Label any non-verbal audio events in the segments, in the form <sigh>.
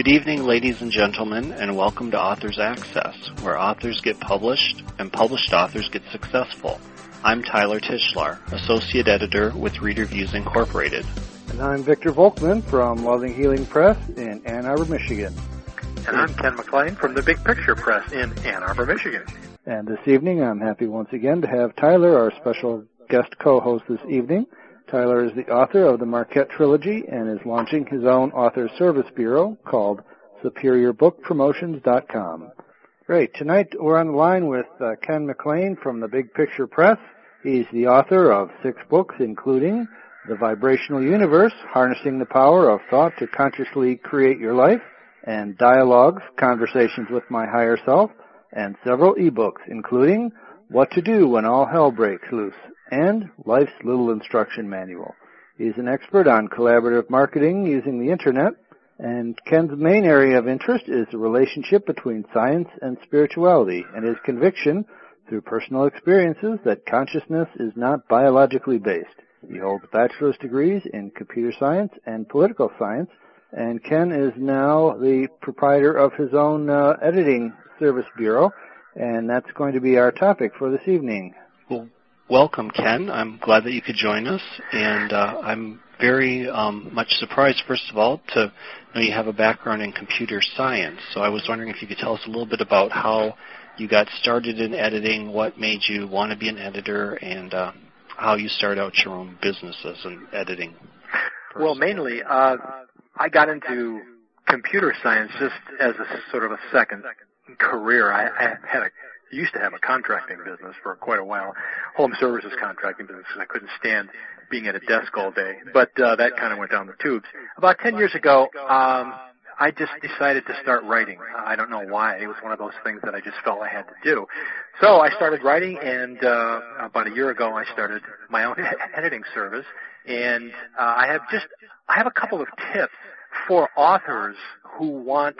Good evening, ladies and gentlemen, and welcome to Authors Access, where authors get published and published authors get successful. I'm Tyler Tichelaar, Associate Editor with Reader Views Incorporated. And I'm Victor Volkman from Loving Healing Press in Ann Arbor, Michigan. And I'm Ken MacLean from the Big Picture Press in Ann Arbor, Michigan. And this evening, I'm happy once again to have Tyler, our special guest co-host this evening. Tyler is the author of the Marquette Trilogy and is launching his own author service bureau called SuperiorBookPromotions.com. Great. Tonight we're on the line with uh, Ken MacLean from the Big Picture Press. He's the author of six books, including The Vibrational Universe, Harnessing the Power of Thought to Consciously Create Your Life, and Dialogues, Conversations with My Higher Self, and several ebooks, including What to Do When All Hell Breaks Loose, and Life's Little Instruction Manual. He's an expert on collaborative marketing using the internet, and Ken's main area of interest is the relationship between science and spirituality, and his conviction through personal experiences that consciousness is not biologically based. He holds bachelor's degrees in computer science and political science, and Ken is now the proprietor of his own uh, editing service bureau, and that's going to be our topic for this evening. Welcome, Ken. I'm glad that you could join us, and uh, I'm very um, much surprised, first of all, to know you have a background in computer science. So I was wondering if you could tell us a little bit about how you got started in editing, what made you want to be an editor, and uh, how you started out your own business as an editing. Person. Well, mainly, uh, I got into computer science just as a sort of a second career. I, I had a used to have a contracting business for quite a while, home services contracting business. And I couldn't stand being at a desk all day, but uh, that kind of went down the tubes. About ten years ago, um, I just decided to start writing. I don't know why. It was one of those things that I just felt I had to do. So I started writing, and uh, about a year ago, I started my own editing service. And uh, I have just I have a couple of tips for authors who want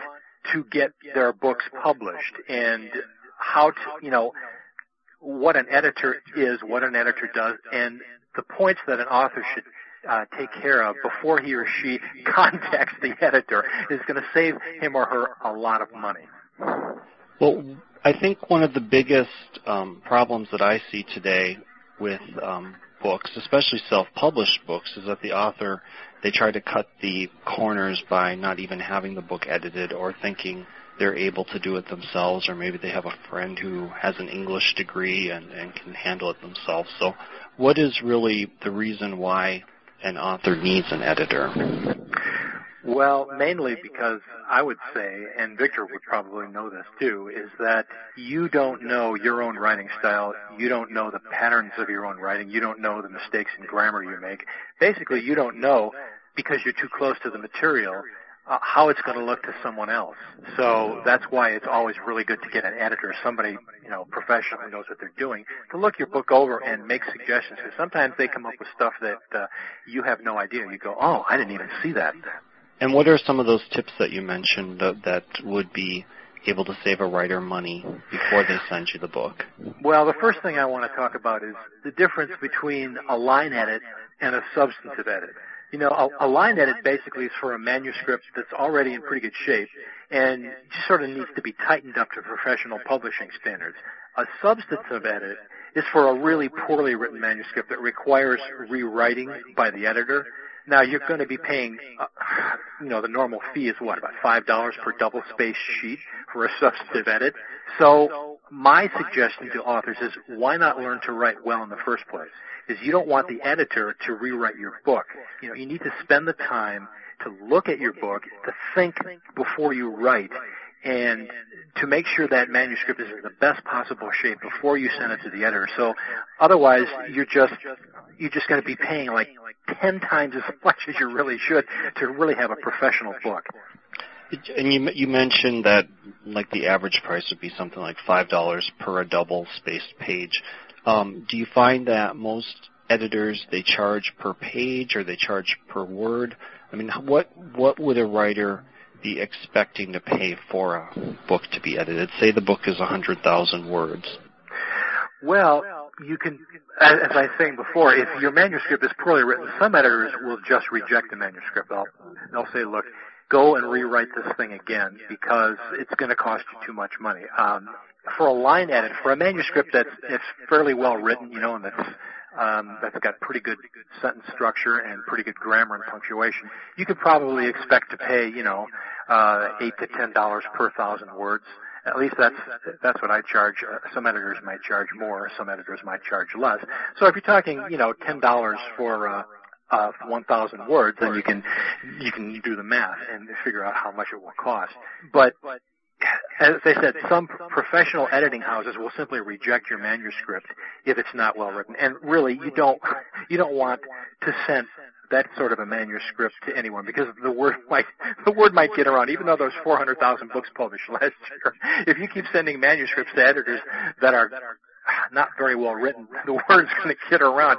to get their books published and how to, you know, what an editor is, what an editor does, and the points that an author should uh, take care of before he or she <laughs> contacts the editor is going to save him or her a lot of money. Well, I think one of the biggest um, problems that I see today with um, books, especially self-published books, is that the author they try to cut the corners by not even having the book edited or thinking they're able to do it themselves, or maybe they have a friend who has an English degree and, and can handle it themselves. So, what is really the reason why an author needs an editor? Well, mainly because I would say, and Victor would probably know this too, is that you don't know your own writing style. You don't know the patterns of your own writing. You don't know the mistakes in grammar you make. Basically, you don't know because you're too close to the material uh, how it's going to look to someone else. So that's why it's always really good to get an editor, somebody you know professional who knows what they're doing, to look your book over and make suggestions. Because sometimes they come up with stuff that uh, you have no idea. You go, oh, I didn't even see that. And what are some of those tips that you mentioned that, that would be able to save a writer money before they send you the book? Well, the first thing I want to talk about is the difference between a line edit and a substantive edit. You know, a, a line edit basically is for a manuscript that's already in pretty good shape and just sort of needs to be tightened up to professional publishing standards. A substantive edit is for a really poorly written manuscript that requires rewriting by the editor. Now you're going to be paying, uh, you know, the normal fee is what about five dollars per double spaced sheet for a substantive edit. So my suggestion to authors is why not learn to write well in the first place? is you don't want the editor to rewrite your book. You know, you need to spend the time to look at your book, to think before you write, and to make sure that manuscript is in the best possible shape before you send it to the editor. So otherwise, you're just you're just going to be paying like ten times as <laughs> much as you really should to really have a professional book. And you you mentioned that like the average price would be something like five dollars per a double spaced page. Um, do you find that most editors they charge per page or they charge per word? I mean, what what would a writer be expecting to pay for a book to be edited? Say the book is a hundred thousand words. Well, you can, as, I was saying before, if your manuscript is poorly written, some editors will just reject the manuscript. They'll, they'll say, look, go and rewrite this thing again because it's going to cost you too much money. Um, for a line edit, for a manuscript that's it's fairly well written, you know, and that's um, that's got pretty good sentence structure and pretty good grammar and punctuation, you could probably expect to pay, you know, uh, eight to ten dollars per thousand words. At least that's that's what I charge. Uh, some editors might charge more. Some editors might charge less. So if you're talking, you know, ten dollars for uh, uh, 1,000 words, then you can you can do the math and figure out how much it will cost. But as I said, some professional editing houses will simply reject your manuscript if it's not well written. And really, you don't you don't want to send that sort of a manuscript to anyone because the word might the word might get around. Even though there's 400,000 books published last year, if you keep sending manuscripts to editors that are <sighs> not very well written, <laughs> the word's going to get around.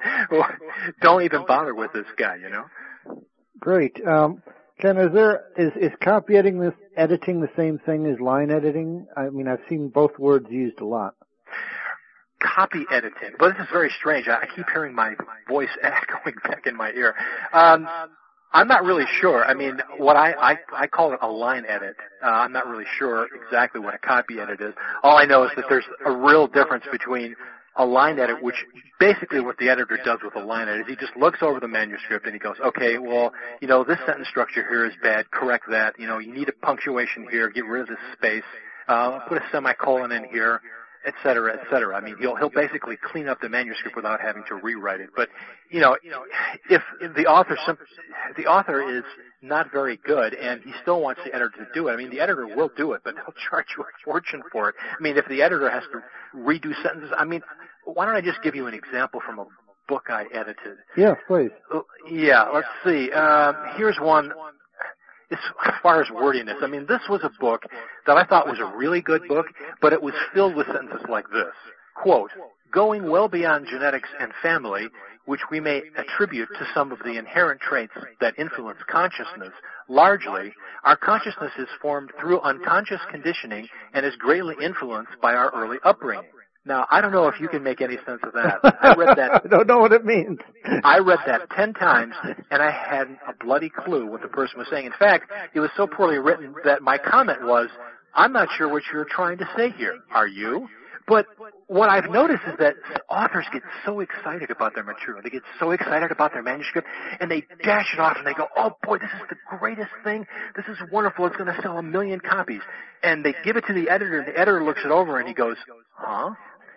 <laughs> Don't even bother with this guy, you know. Great. Um, Ken, is there is is copy editing this editing the same thing as line editing? I mean, I've seen both words used a lot. Copy editing. Well, this is very strange. I keep hearing my voice <laughs> echoing back in my ear. Um, I'm not really sure. I mean, what I I, I call it a line edit. Uh, I'm not really sure exactly what a copy edit is. All I know is that there's a real difference between a line edit, which basically what the editor does with a line edit is he just looks over the manuscript and he goes, okay, well, you know, this sentence structure here is bad, correct that. You know, you need a punctuation here, get rid of this space, uh, put a semicolon in here, et cetera, et cetera. I mean, he'll he'll basically clean up the manuscript without having to rewrite it. But you know, if, if the author the author is not very good and he still wants the editor to do it, I mean, the editor will do it, but they'll <laughs> charge you a fortune for it. I mean, if the editor has to redo sentences, I mean, why don't I just give you an example from a book I edited? Yeah, please. Yeah, let's see. Uh, here's one as far as wordiness, I mean, this was a book that I thought was a really good book, but it was filled with sentences like this. Quote, going well beyond genetics and family, which we may attribute to some of the inherent traits that influence consciousness, largely, our consciousness is formed through unconscious conditioning and is greatly influenced by our early upbringing. Now, I don't know if you can make any sense of that. I read that. <laughs> I don't know what it means. I read that ten times, and I hadn't a bloody clue what the person was saying. In fact, it was so poorly written that my comment was, I'm not sure what you're trying to say here. Are you? But what I've noticed is that authors get so excited about their material. They get so excited about their manuscript and they dash it off and they go, oh boy, this is the greatest thing. This is wonderful. It's going to sell a million copies. And they give it to the editor and the editor looks it over and he goes, huh?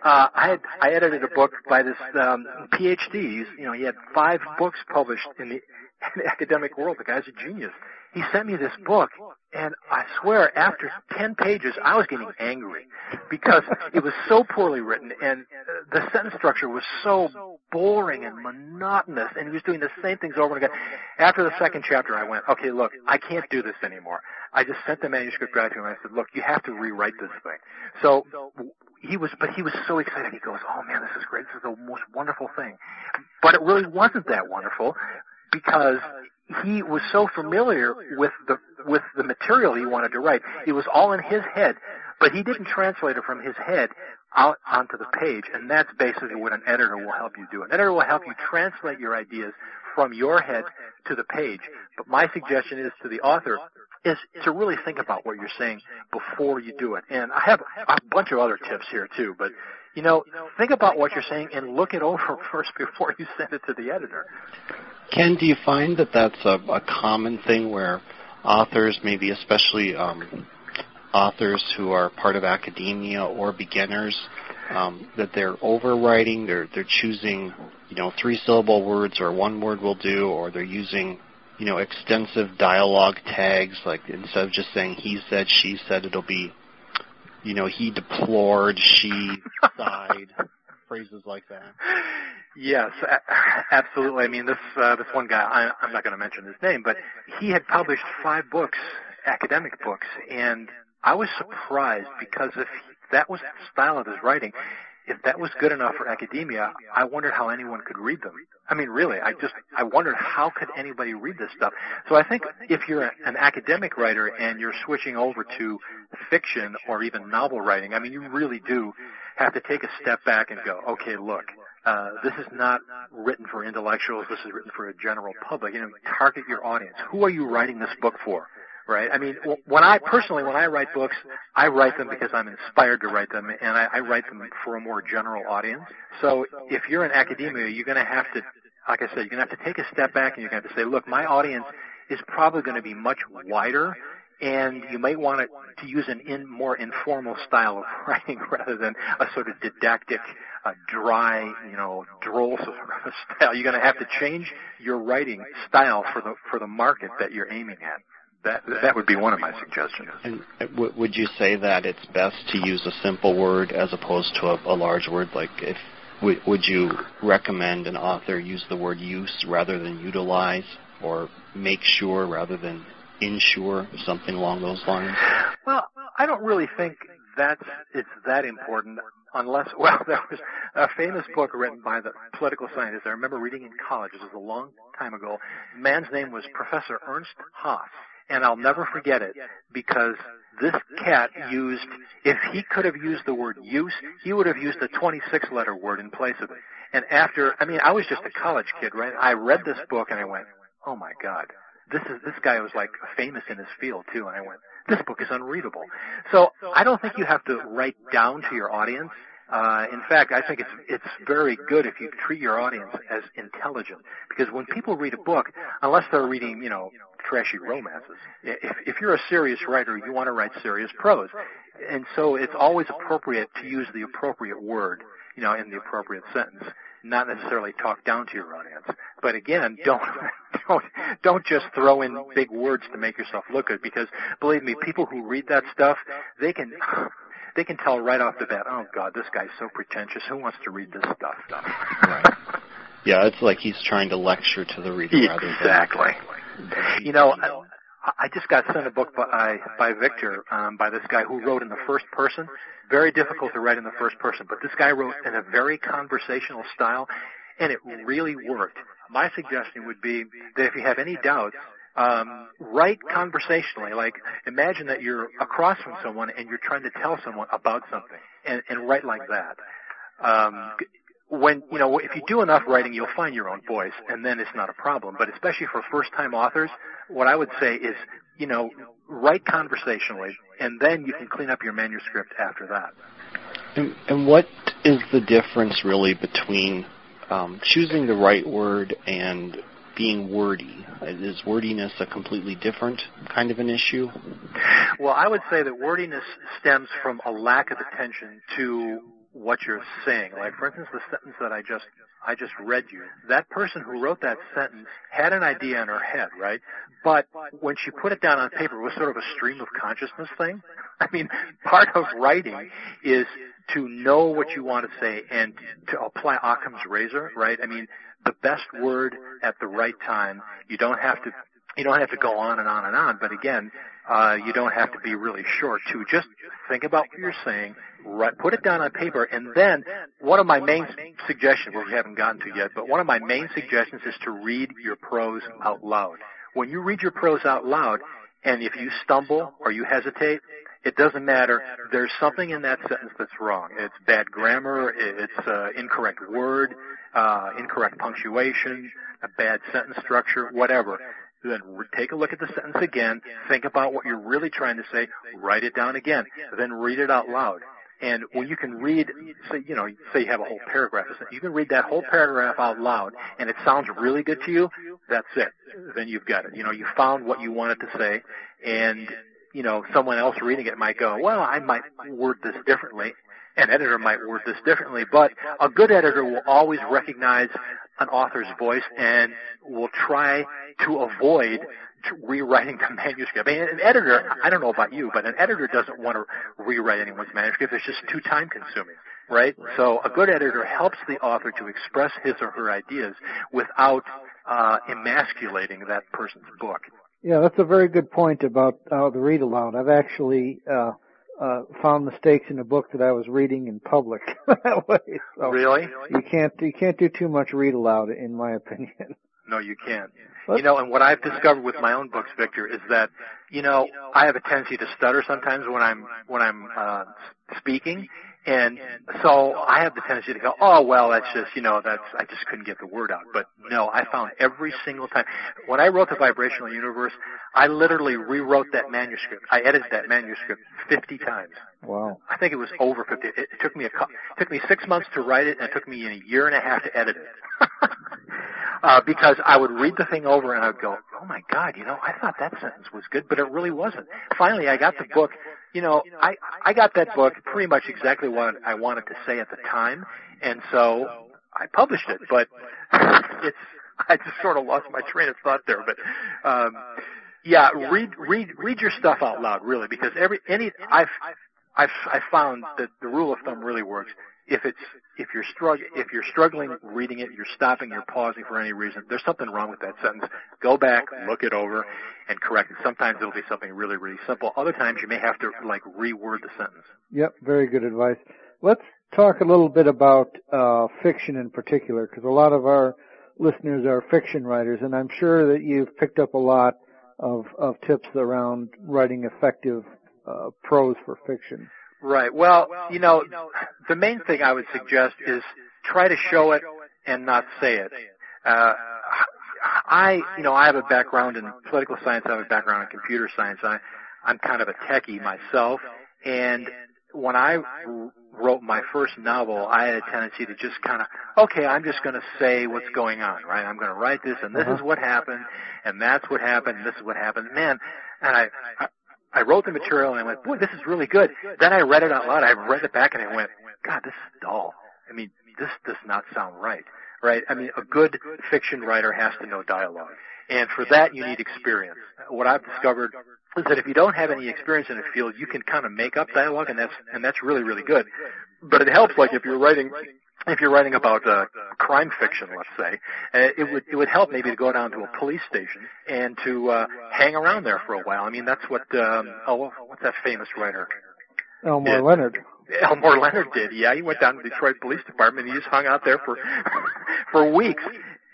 Uh, I had I edited a book by this um, PhD. He's, you know, he had five books published in the, <laughs> in the academic world. The guy's a genius. He sent me this book, and I swear, after ten pages, I was getting angry because it was so poorly written, and the sentence structure was so boring and monotonous, and he was doing the same things over and again. After the second chapter, I went, okay, look, I can't do this anymore. I just sent the manuscript back to him, and I said, look, you have to rewrite this thing. So he was, but he was so excited. He goes, "Oh man, this is great! This is the most wonderful thing." But it really wasn't that wonderful because he was so familiar with the with the material he wanted to write. It was all in his head, but he didn't translate it from his head out onto the page. And that's basically what an editor will help you do. An editor will help you translate your ideas from your head to the page. But my suggestion is to the author, is to really think about what you're saying before you do it. And I have a bunch of other tips here too, but you know, think about what you're saying and look it over <laughs> first before you send it to the editor. Ken, do you find that that's a, a common thing where authors, maybe especially um, authors who are part of academia or beginners, um, that they're overwriting, they're they're choosing, you know, three syllable words or one word will do, or they're using you know, extensive dialogue tags, like instead of just saying he said, she said, it'll be, you know, he deplored, she sighed, <laughs> phrases like that. Yes, absolutely. I mean, this uh, this one guy, I, I'm not going to mention his name, but he had published five books, academic books, and I was surprised because if that was the style of his writing, if that was good enough for academia, I wondered how anyone could read them. I mean, really, I just, I wondered how could anybody read this stuff. So I think if you're an academic writer and you're switching over to fiction or even novel writing, I mean, you really do have to take a step back and go, okay, look, uh, this is not written for intellectuals. This is written for a general public. You know, target your audience. Who are you writing this book for? Right? I mean, when I personally, when I write books, I write them because I'm inspired to write them, and I, I write them for a more general audience. So if you're in academia, you're going to have to, like I said, you're going to have to take a step back and you're going to have to say, look, my audience is probably going to be much wider and you might want it to use an in more informal style of <laughs> writing rather than a sort of didactic, uh, dry, you know, droll <laughs> sort of style. You're going to have to change your writing style for the for the market that you're aiming at. That that would be one of my suggestions. And w- would you say that it's best to use a simple word as opposed to a, a large word? Like, if w- would you recommend an author use the word use rather than utilize, or make sure rather than insure, something along those lines? Well, I don't really think that's it's that important unless <laughs> well there was a famous book written by the political scientist I remember reading in college this was a long time ago the man's name was Professor Ernst Haas and I'll never forget it because this cat used if he could have used the word use he would have used a 26 letter word in place of it and after I mean I was just a college kid right I read this book and I went oh my god this is this guy was like famous in his field too, and I went, this book is unreadable. So I don't think you have to write down to your audience. Uh, in fact, I think it's it's very good if you treat your audience as intelligent, because when people read a book, unless they're reading, you know, trashy romances, if if you're a serious writer, you want to write serious prose, and so it's always appropriate to use the appropriate word, you know, in the appropriate sentence not necessarily talk down to your audience. But again, don't <laughs> don't don't just throw in big words to make yourself look good because believe me, people who read that stuff, they <laughs> can they can tell right off the bat, oh God, this guy's so pretentious. Who wants to read this stuff? right. Yeah, it's like he's trying to lecture to the reader exactly. <laughs> rather than. You know, I, I just got sent a book by by Victor um, by this guy who wrote in the first person. Very difficult to write in the first person, but this guy wrote in a very conversational style, and it really worked. My suggestion would be that if you have any doubts, um, write conversationally. Like imagine that you're across from someone and you're trying to tell someone about something, and, and write like that. Um, when you know if you do enough writing, you'll find your own voice, and then it's not a problem. But especially for first-time authors, what I would say is, you know, write conversationally, and then you can clean up your manuscript after that. And, and what is the difference really between um, choosing the right word and being wordy? Is wordiness a completely different kind of an issue? Well, I would say that wordiness stems from a lack of attention to what you're saying. Like, for instance, the sentence that I just I just read you. That person who wrote that sentence had an idea in her head, right? But when she put it down on paper, it was sort of a stream of consciousness thing. <laughs> I mean, part of writing is to know what you want to say and to apply Occam's razor, right? I mean, the best word at the right time. You don't have to you don't have to go on and on and on, but again, uh, you don't have to be really short too. Just think about what you're saying, write, put it down on paper, and then one of my main suggestions, which we haven't gotten to yet, but one of my main suggestions is to read your prose out loud. When you read your prose out loud, and if you stumble or you hesitate, it doesn't matter. There's something in that sentence that's wrong. It's bad grammar. It's uh, incorrect word, uh, incorrect punctuation, a bad sentence structure, whatever then take a look at the sentence again, think about what you're really trying to say, write it down again, then read it out loud. And when you can read, say, you know, say you have a whole paragraph, you can read that whole paragraph out loud, and it sounds really good to you. That's it. Then you've got it. You know, you found what you wanted to say, and you know, someone else reading it might go, well, I might word this differently. An editor might word this differently, but a good editor will always recognize an author's voice and will try to avoid rewriting the <laughs> manuscript. Mean, an editor, I don't know about you, but an editor doesn't want to rewrite anyone's manuscript. It's just too time consuming, right? So a good editor helps the author to express his or her ideas without uh, emasculating that person's book. Yeah, that's a very good point about uh, the read aloud. I've actually uh, uh, found mistakes in a book that I was reading in public <laughs> that way. So really? You can't you can't do too much read aloud, in my opinion. <laughs> No, you can't. You know, and what I've discovered with my own books, Victor, is that you know I have a tendency to stutter sometimes when I'm when I'm uh, speaking, And so I have the tendency to go, oh well, that's just you know that's I just couldn't get the word out. But no, I found every single time when I wrote the vibrational universe, I literally rewrote that manuscript. I edited that manuscript 50 times. Wow. I think it was over 50. It, it took me a it took me six months to write it, and it took me a year and a half to edit it. <laughs> uh, because I would read the thing over and I would go, oh my God, you know, I thought that sentence was good, but it really wasn't. Finally, I got the book you know, I I got that book pretty much exactly what I wanted to say at the time, and so I published it. But <laughs> it's I just sort of lost my train of thought there. But um, yeah, read read read your stuff out loud, really, because every any I've I've I found that the rule of thumb really works if it's if you're strugg if you're struggling reading it, you're stopping, you're pausing for any reason. There's something wrong with that sentence. Go back, look it over, and correct it. Sometimes it'll be something really really simple. Other times you may have to like reword the sentence. Yep, very good advice. Let's talk a little bit about uh, fiction in particular, because a lot of our listeners are fiction writers, and I'm sure that you've picked up a lot of of tips around writing effective uh, prose for fiction. Right. Well, you know, the main thing I would suggest is try to show it and not say it. Uh, I, you know, I have a background in political science. I have a background in computer science. I, I'm kind of a techie myself, and when I wrote my first novel, I had a tendency to just kind of, okay, I'm just going to say what's going on, right? I'm going to write this, and this uh-huh. is what happened, and that's what happened, and this is what happened. Man, and I, I I wrote the material and I went, boy, this is really good. Then I read it out loud. I read it back and I went, God, this is dull. I mean, this does not sound right. Right? I mean, a good fiction writer has to know dialogue. And for that, you need experience. What I've discovered is that if you don't have any experience in a field, you can kind of make up dialogue, and that's and that's really really good. But it helps, like if you're writing if you're writing about uh, crime fiction, let's say, uh, it would it would help maybe to go down to a police station and to uh, hang around there for a while. I mean, that's what um, oh, what's that famous writer? Elmore Leonard. Elmore Leonard did. Yeah, he went down to the Detroit Police Department. and He just hung out there for <laughs> for weeks.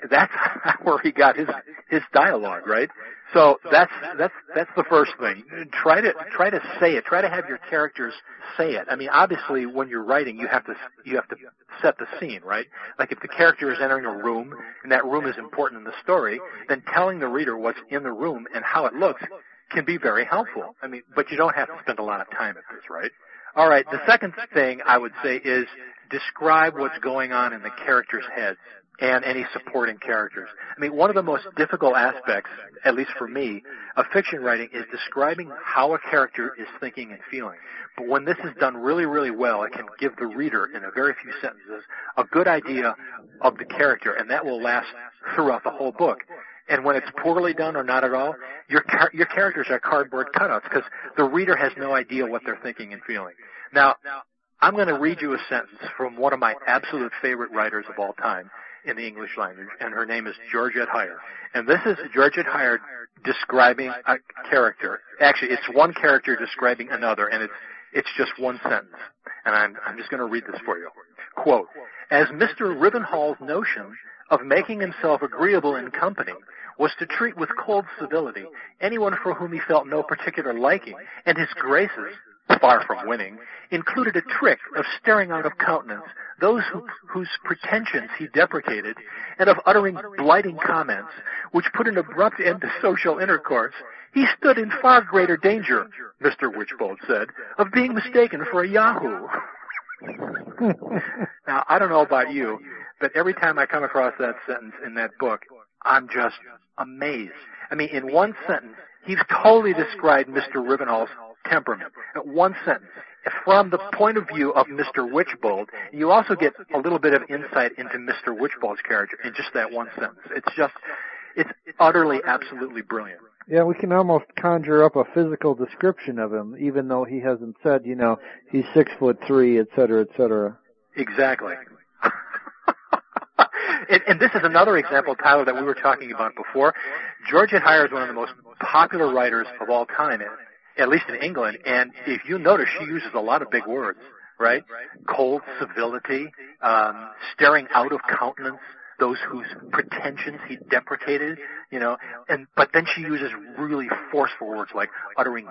That's <laughs> where he got his his dialogue, right? So that's that's that's the first thing. Try to try to say it. Try to have your characters say it. I mean, obviously, when you're writing, you have to you have to set the scene, right? Like if the character is entering a room and that room is important in the story, then telling the reader what's in the room and how it looks can be very helpful. I mean, but you don't have to spend a lot of time at this, right? All right. The second thing I would say is describe what's going on in the characters' heads and any supporting characters. I mean, one of the most difficult aspects, at least for me, of fiction writing is describing how a character is thinking and feeling. But when this is done really, really well, it can give the reader, in a very few sentences, a good idea of the character, and that will last throughout the whole book. And when it's poorly done or not at all, your your characters are cardboard cutouts because the reader has no idea what they're thinking and feeling. Now, I'm going to read you a sentence from one of my absolute favorite writers of all time, in the English language, and her name is Georgette Heyer. And this is Georgette Heyer describing a character. Actually, it's one character describing another, and it's it's just one sentence. And I'm I'm just going to read this for you. Quote: As Mr. Rivenhall's notion of making himself agreeable in company was to treat with cold civility anyone for whom he felt no particular liking, and his graces, far from winning, included a trick of staring out of countenance those who, whose pretensions he deprecated, and of uttering blighting comments, which put an abrupt end to social intercourse. He stood in far greater danger, Mr. Wychbold said, of being mistaken for a Yahoo. <laughs> now, I don't know about you, but every time I come across that sentence in that book, I'm just amazed. I mean, in one sentence, he's totally described Mr. Rivenhall's temperament. One sentence from the point of view of Mr. Wychbold, you also get a little bit of insight into Mr. Wychbold's character in just that one sentence. It's just, it's utterly, absolutely brilliant. Yeah, we can almost conjure up a physical description of him, even though he hasn't said, you know, he's six foot three, et cetera, et cetera. Exactly. <laughs> and, and, this is another example, Tyler, that we were talking about before. George Heyer is one of the most popular writers of all time at least in England. And if you notice, she uses a lot of big words, right? Cold civility, um, staring out of countenance. those whose pretensions he deprecated, you know, and but then she uses really forceful words like uttering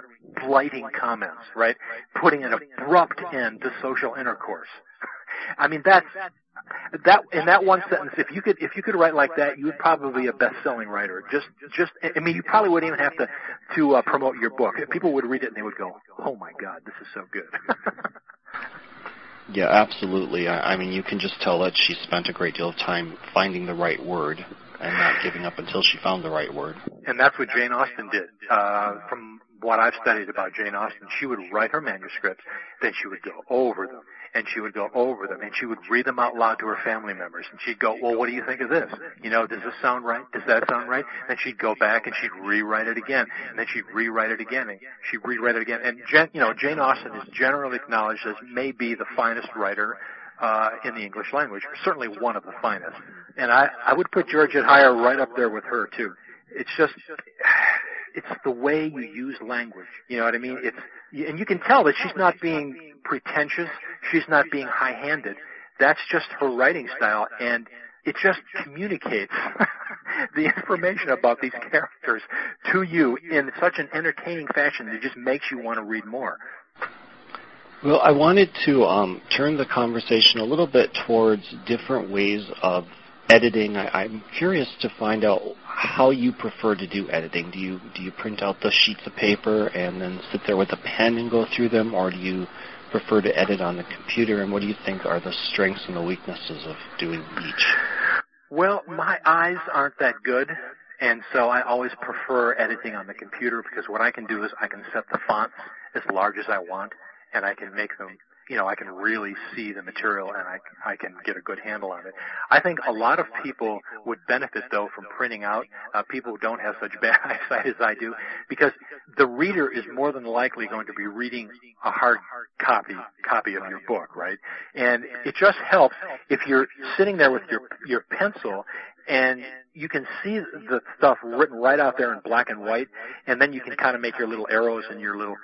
blighting comments, right? Putting an abrupt end to social intercourse. <laughs> I mean, that's that in that one sentence. If you could, if you could write like that, you would probably be a best-selling writer. Just, just, I mean, you probably wouldn't even have to to uh, promote your book. People would read it and they would go, "Oh my God, this is so good." <laughs> yeah, absolutely. I, I mean, you can just tell that she spent a great deal of time finding the right word and not giving up until she found the right word. And that's what Jane Austen did. Uh, from what I've studied about Jane Austen, she would write her manuscripts, then she would go over them, and she would go over them, and she would read them out loud to her family members, and she'd go, well, what do you think of this? You know, does this sound right? Does that sound right? And she'd go back and she'd rewrite it again, and then she'd rewrite it again, and she'd rewrite it again. And Jen, you know, Jane Austen is generally acknowledged as maybe the finest writer uh, in the English language, certainly one of the finest. And I, I would put Georgette Heyer right up there with her too. It's just, it's the way you use language. You know what I mean? It's and you can tell that she's not being pretentious. She's not being high-handed. That's just her writing style, and it just communicates <laughs> the information about these characters to you in such an entertaining fashion that it just makes you want to read more. Well, I wanted to um, turn the conversation a little bit towards different ways of editing. I, I'm curious to find out how you prefer to do editing. Do you do you print out the sheets of paper and then sit there with a pen and go through them, or do you prefer to edit on the computer? And what do you think are the strengths and the weaknesses of doing each? Well, my eyes aren't that good, and so I always prefer editing on the computer because what I can do is I can set the fonts as large as I want, and I can make them you know, I can really see the material and I, I can get a good handle on it. I think a lot of people would benefit though from printing out, uh, people who don't have such <laughs> bad eyesight as I do, because the reader is more than likely going to be reading a hard copy, copy of your book, right? And it just helps if you're sitting there with your, your pencil and you can see the stuff written right out there in black and white, and then you can kind of make your little arrows and your little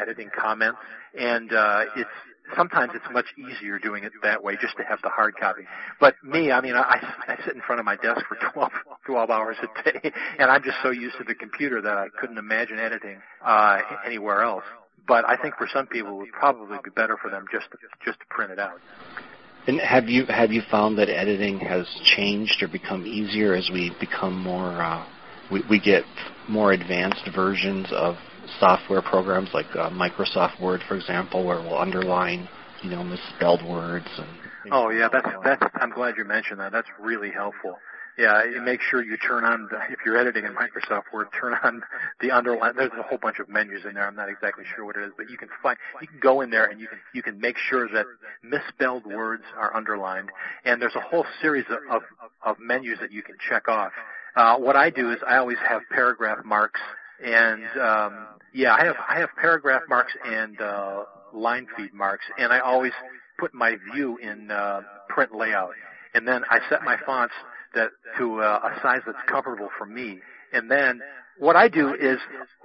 editing comments, and uh, it's sometimes it's much easier doing it that way just to have the hard copy. But me, I mean, I, I sit in front of my desk for 12, 12 hours a day, <laughs> and I'm just so used to the computer that I couldn't imagine editing uh, anywhere else. But I think for some people, it would probably be better for them just to, just to print it out. And have you have you found that editing has changed or become easier as we become more uh, we, we get more advanced versions of software programs like uh, Microsoft Word, for example, where we'll underline you know misspelled words and. Oh yeah, that's that's. I'm glad you mentioned that. That's really helpful. Yeah, make sure you turn on the, if you're editing in Microsoft Word, turn on the underline. There's a whole bunch of menus in there. I'm not exactly sure what it is, but you can find you can go in there and you can you can make sure that misspelled words are underlined. And there's a whole series of of, of menus that you can check off. Uh, what I do is I always have paragraph marks and um, yeah, I have I have paragraph marks and uh, line feed marks, and I always put my view in uh, print layout, and then I set my fonts that to uh, a size that's comfortable for me. And then what I do is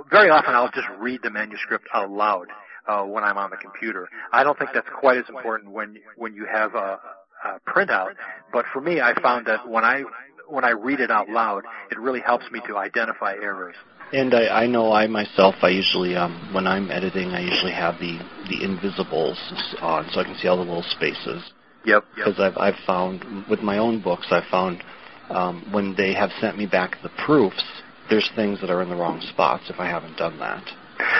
very often I'll just read the manuscript out loud uh, when I'm on the computer. I don't think that's quite as important when when you have a, a printout, but for me, I found that when I when I read it out loud, it really helps me to identify errors. And I, I know I myself, I usually, um, when I'm editing, I usually have the the invisibles on, so I can see all the little spaces. Yep. Because I've I've found with my own books, I've found um, when they have sent me back the proofs, there's things that are in the wrong spots if I haven't done that.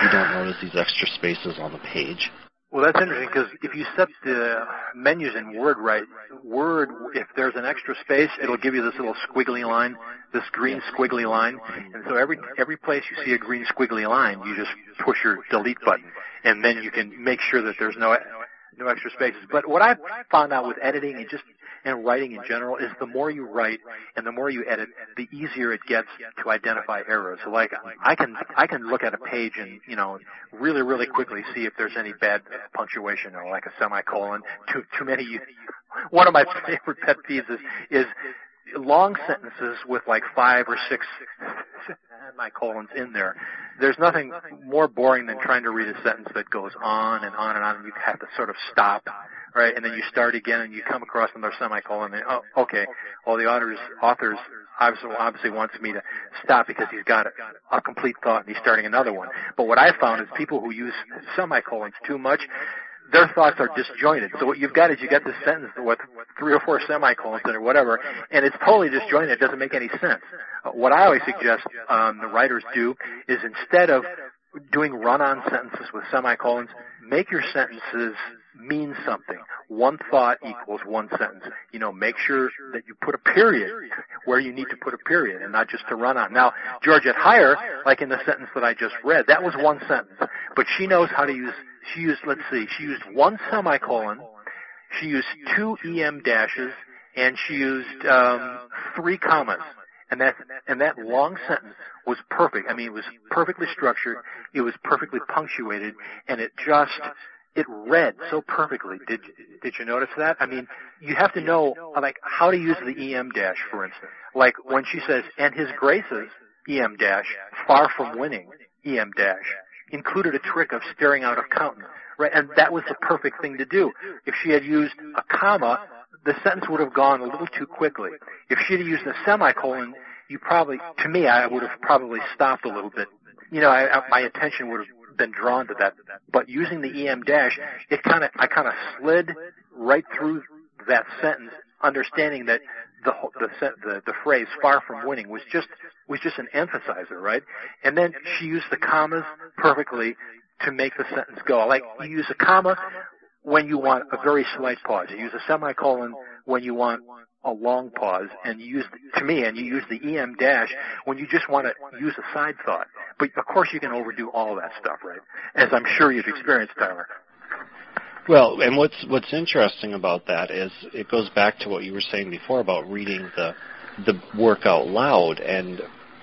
You don't notice these extra spaces on the page. Well, that's interesting because if you set the menus in Word right, Word, if there's an extra space, it'll give you this little squiggly line, this green squiggly line, and so every every place you see a green squiggly line, you just push your delete button, and then you can make sure that there's no no extra spaces. But what I've found out with editing and just and writing in general is the more you write and the more you edit, the easier it gets to identify errors. So like I can I can look at a page and you know really really quickly see if there's any bad punctuation or like a semicolon. Too too many. One of my <laughs> favorite pet peeves is is long sentences with like five or six semicolons in there. There's nothing more boring than trying to read a sentence that goes on and on and on, and you have to sort of stop right? And then you start again and you come across another semicolon and oh, okay, well the author's authors obviously obviously wants me to stop because he's got a, a complete thought and he's starting another one. But what I found is people who use semicolons too much, their thoughts are disjointed. So what you've got is you got this sentence with three or four semicolons in it or whatever, and it's totally disjointed. It doesn't make any sense. Uh, what I always suggest um, the writers do is instead of doing run-on sentences with semicolons, make your sentences mean something. One thought equals one sentence. You know, make sure that you put a period where you need to put a period and not just to run on. Now, Georgette Heyer, like in the sentence that I just read, that was one sentence. But she knows how to use, she used, let's see, she used one semicolon, she used two EM dashes, and she used um, three commas. And that and that long sentence was perfect. I mean, it was perfectly structured. It was perfectly punctuated, and it just it read so perfectly. Did did you notice that? I mean, you have to know like how to use the EM dash, for instance. Like when she says, "And his graces," EM dash, far from winning, EM dash, included a trick of staring out of countenance, right? And that was the perfect thing to do. If she had used a comma, the sentence would have gone a little too quickly. If she had used a semicolon, you probably, to me, I would have probably stopped a little bit. You know, I, I, my attention would have been drawn to that. But using the EM dash, it kind of I kind of slid right through that sentence, understanding that the the the, the phrase "far from winning" was just was just an emphasizer, right? And then she used the commas perfectly to make the sentence go. Like you use a comma when you want a very slight pause. You use a semicolon when you want a long pause and you use, to me, and you use the EM dash when you just want to use a side thought. But of course you can overdo all that stuff, right? As I'm sure you've experienced, Tyler. Well, and what's what's interesting about that is it goes back to what you were saying before about reading the the work out loud and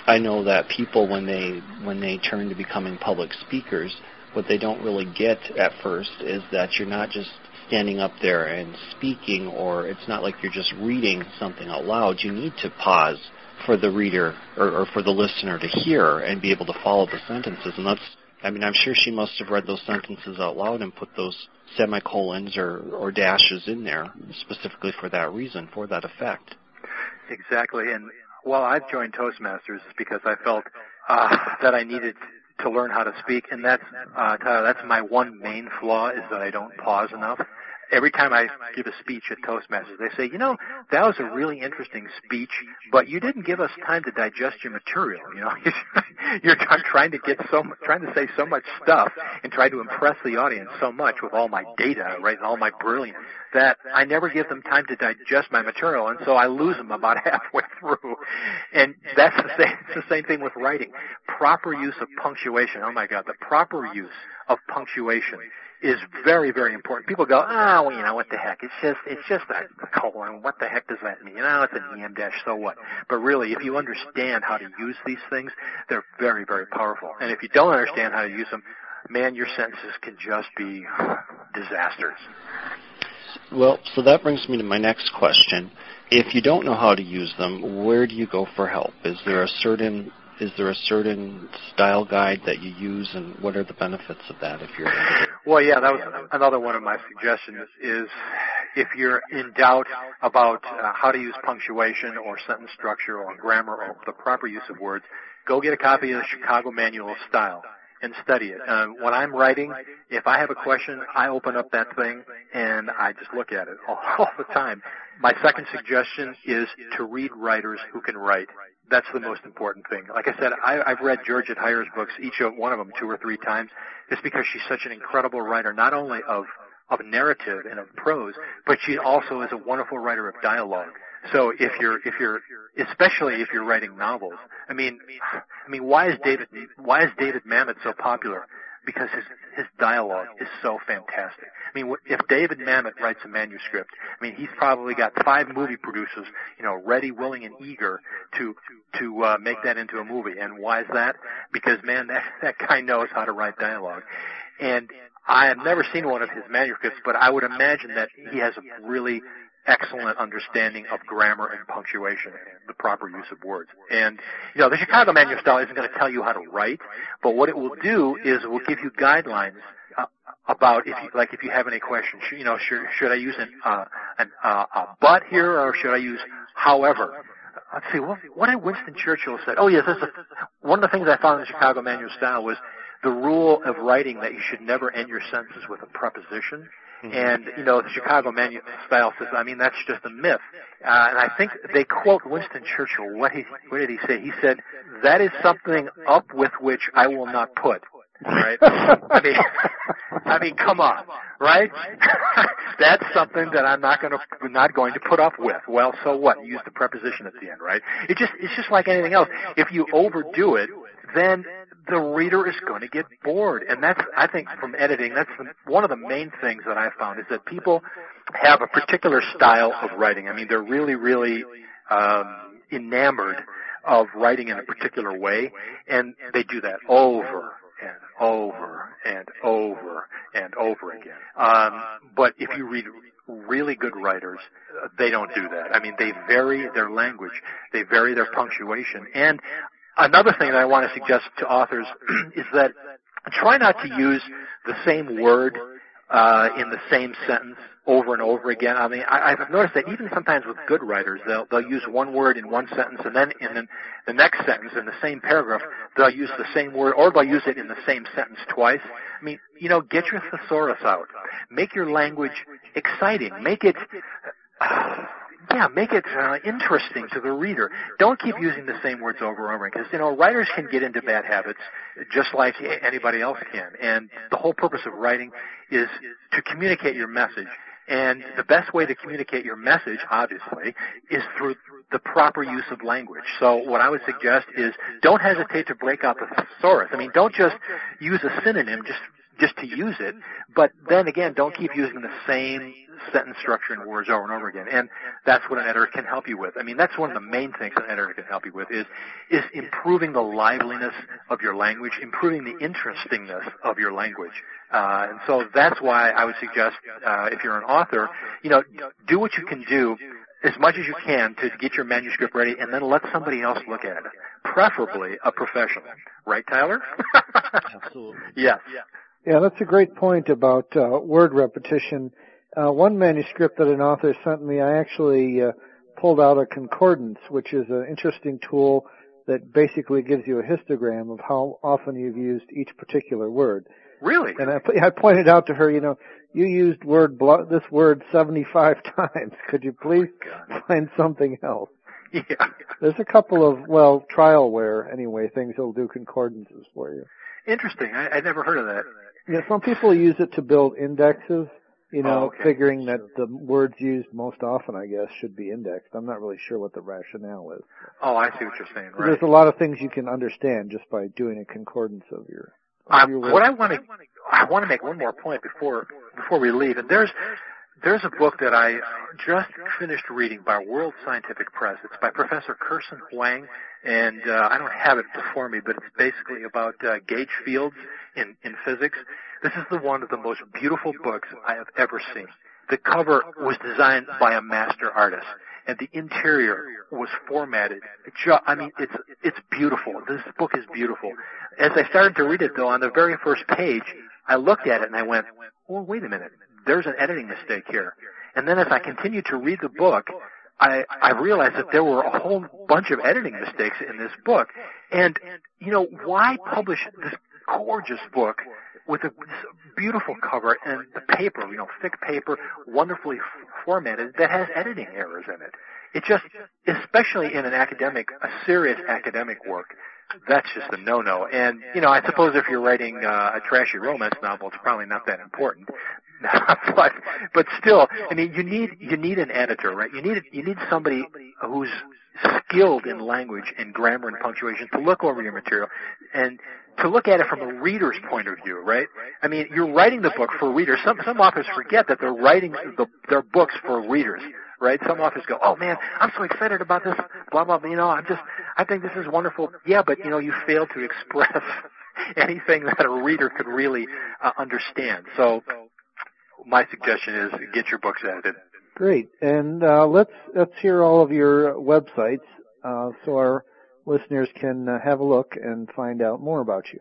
I know that people when they when they turn to becoming public speakers, what they don't really get at first is that you're not just standing up there and speaking, or it's not like you're just reading something out loud. You need to pause for the reader or, or for the listener to hear and be able to follow the sentences. And that's, I mean, I'm sure she must have read those sentences out loud and put those semicolons or, or dashes in there specifically for that reason, for that effect. Exactly. And well, I've joined Toastmasters it's because I felt uh, that I needed to learn how to speak, and that's uh, Tyler, that's my one main flaw is that I don't pause enough every time I give a speech at Toastmasters, they say, you know, that was a really interesting speech, but you didn't give us time to digest your material. You know, <laughs> you're trying to get so trying to say so much stuff and try to impress the audience so much with all my data, right, and all my brilliance that I never give them time to digest my material, and so I lose them about <laughs> halfway through. And that's the same. It's the same thing with writing. Proper use of punctuation. Oh my God, the proper use of punctuation is very, very important. People go, oh, well, you know, what the heck? It's just, it's just a colon. What the heck does that mean? You know, it's an EM dash, so what? But really, if you understand how to use these things, they're very, very powerful. And if you don't understand how to use them, man, your sentences can just be disasters. Well, so that brings me to my next question. If you don't know how to use them, where do you go for help? Is there a certain is there a certain style guide that you use, and what are the benefits of that if you're? Well, yeah, that was another one of my suggestions. Is if you're in doubt about uh, how to use punctuation or sentence structure or grammar or the proper use of words, go get a copy of the Chicago Manual of Style and study it. Uh, when I'm writing, if I have a question, I open up that thing and I just look at it all, <laughs> all the time. My second suggestion is to read writers who can write that's the most important thing. Like I said, I, I've read Georgette Heyer's books, each of one of them two or three times, just because she's such an incredible writer, not only of of narrative and of prose, but she also is a wonderful writer of dialogue. So if you're if you're especially if you're writing novels, I mean, I mean, why is David why is David Mamet so popular? because his his dialogue is so fantastic. I mean, if David Mamet writes a manuscript, I mean, he's probably got five movie producers, you know, ready, willing, and eager to to uh, make that into a movie. And why is that? Because man, that that guy knows how to write dialogue. And I have never seen one of his manuscripts, but I would imagine that he has a really excellent understanding of grammar and punctuation and the proper use of words. And, you know, the Chicago Manual Style isn't going to tell you how to write, but what it will do is it will give you guidelines, uh, about if you like if you have any questions. You know, should should I use an uh, an uh, a but here or should I use however? Let's see. What, what did Winston Churchill said? Oh yes, that's a, one of the things I found in the Chicago Manual Style was the rule of writing that you should never end your sentences with a preposition. Mm-hmm. And you know, the Chicago Manual Style says, I mean, that's just a myth. Uh, and I think they quote Winston Churchill. What he what did he say? He said, "That is something up with which I will not put." right? I mean, I mean, come on, right? <laughs> That's something that I'm not going to not going to put up with. Well, so what? Use the preposition at the end, right? It just it's just like anything else. If you overdo it, then the reader is going to get bored, and that's I think from editing that's the, one of the main things that I found is that people have a particular style of writing. I mean, they're really really um, enamored of writing in a particular way, and they do that over and over and over and over again. Um, but if you read really good writers, they don't do that. I mean, they vary their language, they vary their punctuation. And another thing that I want to suggest to authors <clears throat> is that try not to use the same word uh, in the same sentence over and over again. I mean, I, I've noticed that even sometimes with good writers, they'll they'll use one word in one sentence, and then in the, the next sentence in the same paragraph, they'll use the same word, or they'll use it in the same sentence twice. I mean, you know, get your thesaurus out. Make your language exciting. Make it. <sighs> Uh, yeah, make it uh, interesting to the reader. Don't keep using the same words over and over because you know writers can get into bad habits just like anybody else can. And the whole purpose of writing is to communicate your message. And the best way to communicate your message, obviously, is through the proper use of language. So what I would suggest is don't hesitate to break out the thesaurus. I mean, don't just use a synonym just just to use it, but then again, don't keep using the same sentence structure and words over and over again. And that's what an editor can help you with. I mean, that's one of the main things an editor can help you with is is improving the liveliness of your language, improving the interestingness of your language. Uh, and so that's why I would suggest, uh, if you're an author, you know, do what you can do as much as you can to get your manuscript ready and then let somebody else look at it. Preferably a professional. Right, Tyler? <laughs> Absolutely. yes. Yeah, that's a great point about uh, word repetition. Uh, one manuscript that an author sent me, I actually uh, pulled out a concordance, which is an interesting tool that basically gives you a histogram of how often you've used each particular word. Really? And I, I pointed out to her, you know, you used word blo- this word 75 <laughs> times. Could you please oh, find something else? <laughs> Yeah. There's a couple of, well, trialware anyway, things that'll do concordances for you. Interesting. I, I'd never heard of that. Yeah, some people use it to build indexes, you know, Oh, okay. figuring that the words used most often, I guess, should be indexed. I'm not really sure what the rationale is. Oh, I see what you're saying. Right. There's a lot of things you can understand just by doing a concordance of your. Of your what. I want to, I want to make one more point before before we leave. And there's there's a book that I just finished reading by World Scientific Press. It's by Professor Kerson Huang, and uh, I don't have it before me, but it's basically about uh, gauge fields in in physics. This is the one of the most beautiful books I have ever seen. The cover was designed by a master artist, and the interior was formatted. Ju- I mean, it's it's beautiful. This book is beautiful. As I started to read it, though, on the very first page, I looked at it and I went, "Oh, wait a minute. There's an editing mistake here." And then as I continued to read the book, I, I realized that there were a whole bunch of editing mistakes in this book. And, you know, why publish this gorgeous book with a beautiful cover and the paper, you know, thick paper, wonderfully formatted that has editing errors in it? It just, especially in an academic, a serious academic work, that's just a no-no. And, you know, I suppose if you're writing uh, a trashy romance novel, it's probably not that important. <laughs> but, but still, I mean, you need, you need an editor, right? You need, you need somebody who's skilled in language and grammar and punctuation to look over your material and to look at it from a reader's point of view, right? I mean, you're writing the book for readers. Some some authors forget that they're writing the, their books for readers, right? Some authors go, "Oh man, I'm so excited about this." Blah blah. blah. You know, I'm just, I think this is wonderful. Yeah, but you know, you failed to express <laughs> anything that a reader could really uh, understand. So, my suggestion is get your books edited. Great. And uh, let's let's hear all of your websites uh, so our listeners can uh, have a look and find out more about you.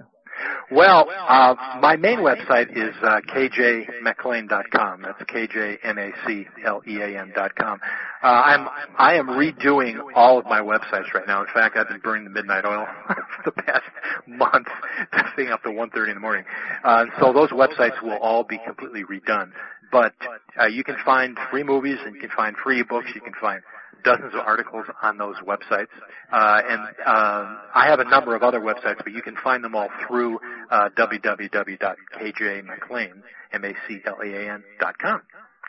Well, uh, my main website is uh, kjmaclean.com. That's kjmaclean.com. Uh, I'm I am redoing all of my websites right now. In fact, I've been burning the midnight oil <laughs> for the past month, staying up to 1:30 in the morning. Uh, so those websites will all be completely redone. But uh, you can find free movies and you can find free books. You can find dozens of articles on those websites. Uh, and uh, I have a number of other websites, but you can find them all through uh.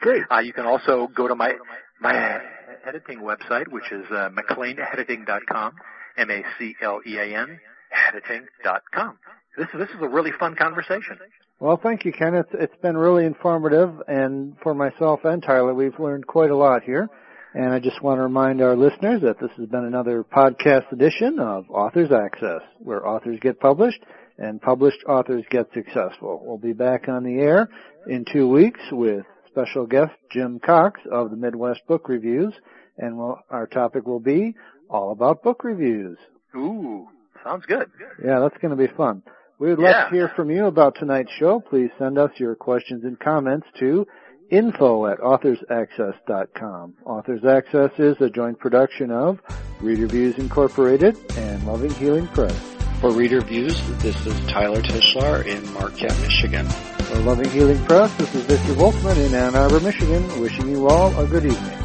Great. Uh, you can also go to my my editing website, which is uh, macleanediting.com, M-A-C-L-E-A-N, editing.com. This this is a really fun conversation. Well, thank you, Ken. It's, it's been really informative, and for myself and Tyler, we've learned quite a lot here. And I just want to remind our listeners that this has been another podcast edition of Authors Access, where authors get published and published authors get successful. We'll be back on the air in two weeks with special guest Jim Cox of the Midwest Book Reviews, and we'll, our topic will be all about book reviews. Ooh, sounds good. Yeah, that's going to be fun. We would love Yeah. to hear from you about tonight's show. Please send us your questions and comments to info at authorsaccess.com. Authors Access is a joint production of Reader Views Incorporated and Loving Healing Press. For Reader Views, this is Tyler Tichelaar in Marquette, Michigan. For Loving Healing Press, this is Victor Volkman in Ann Arbor, Michigan, wishing you all a good evening.